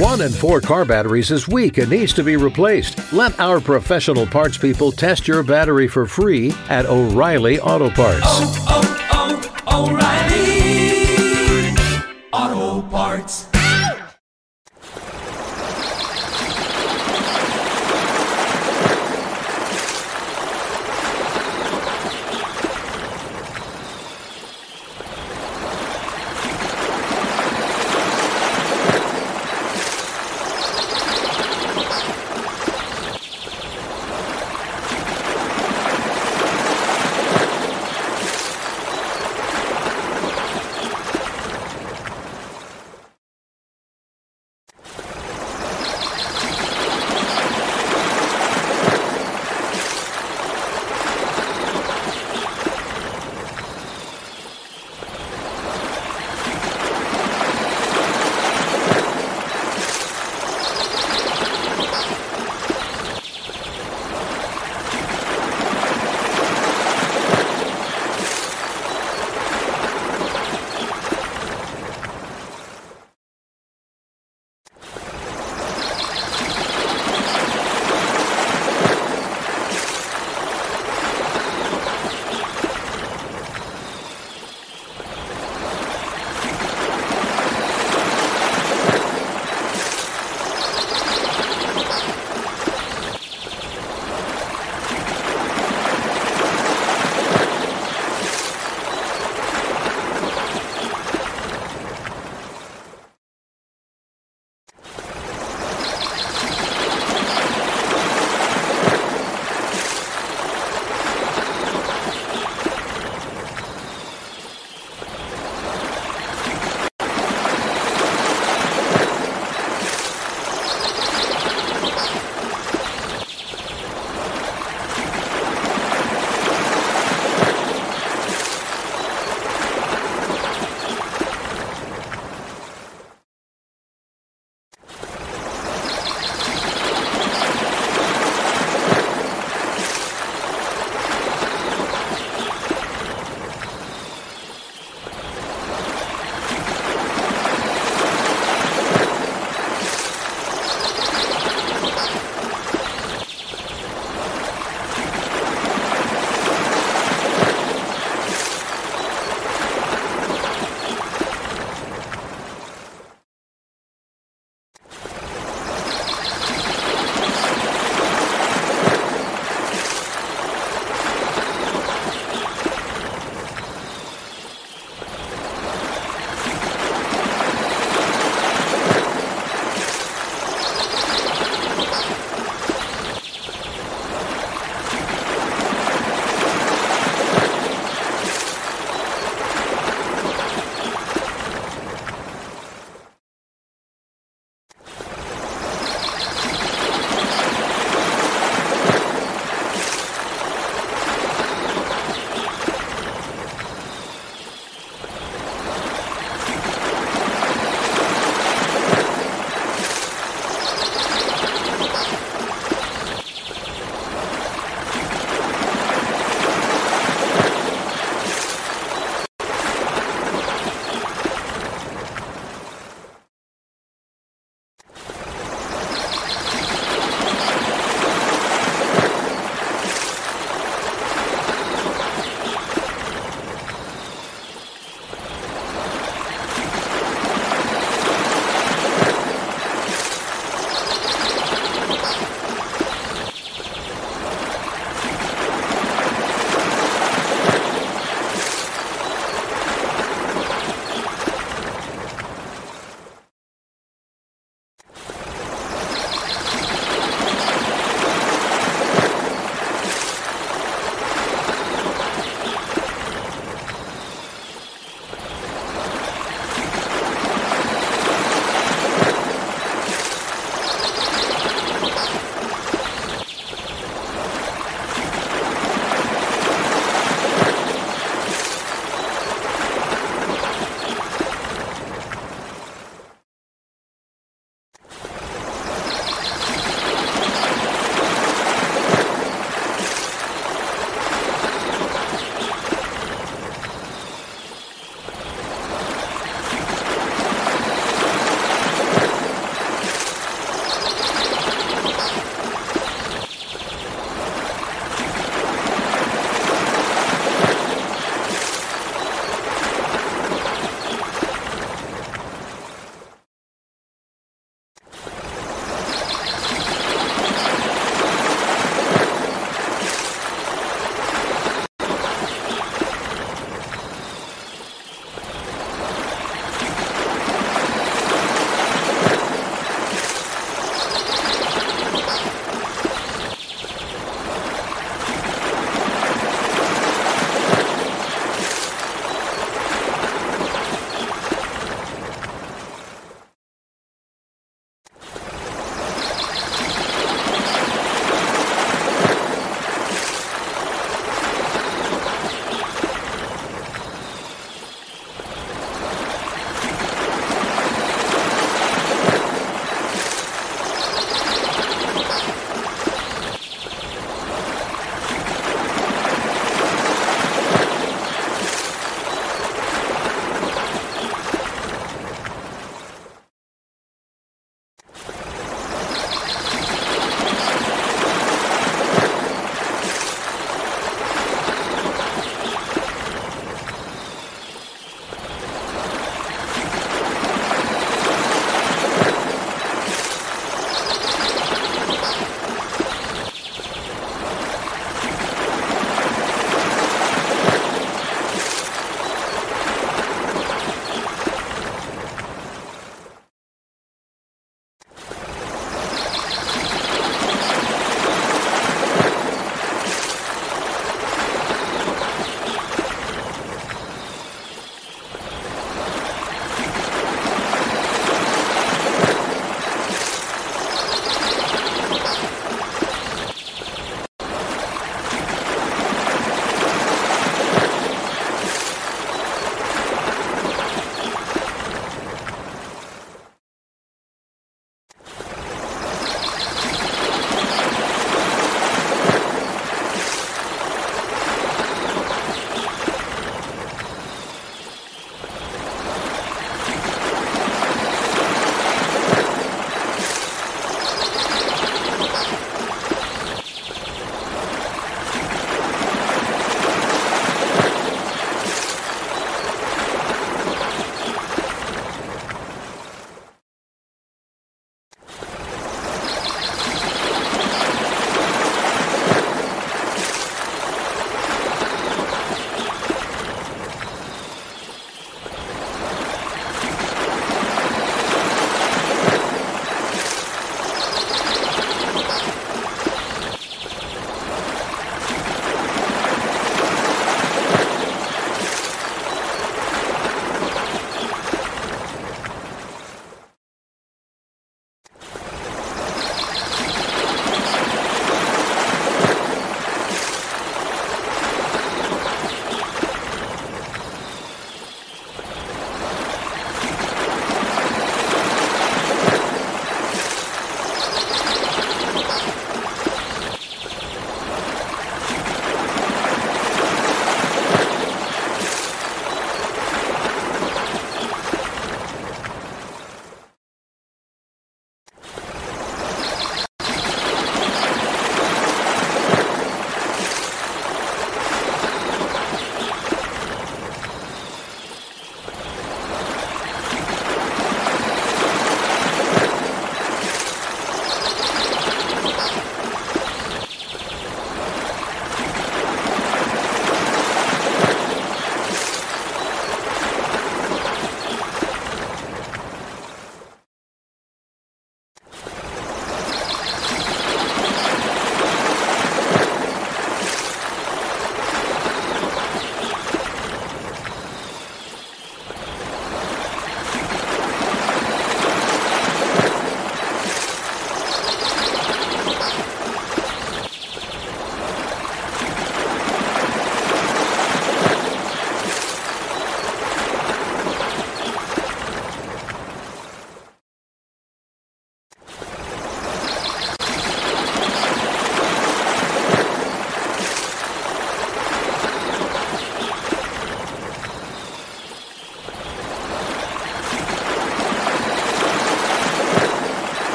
One in four car batteries is weak and needs to be replaced. Let our professional parts people test your battery for free at O'Reilly Auto Parts. oh, oh, oh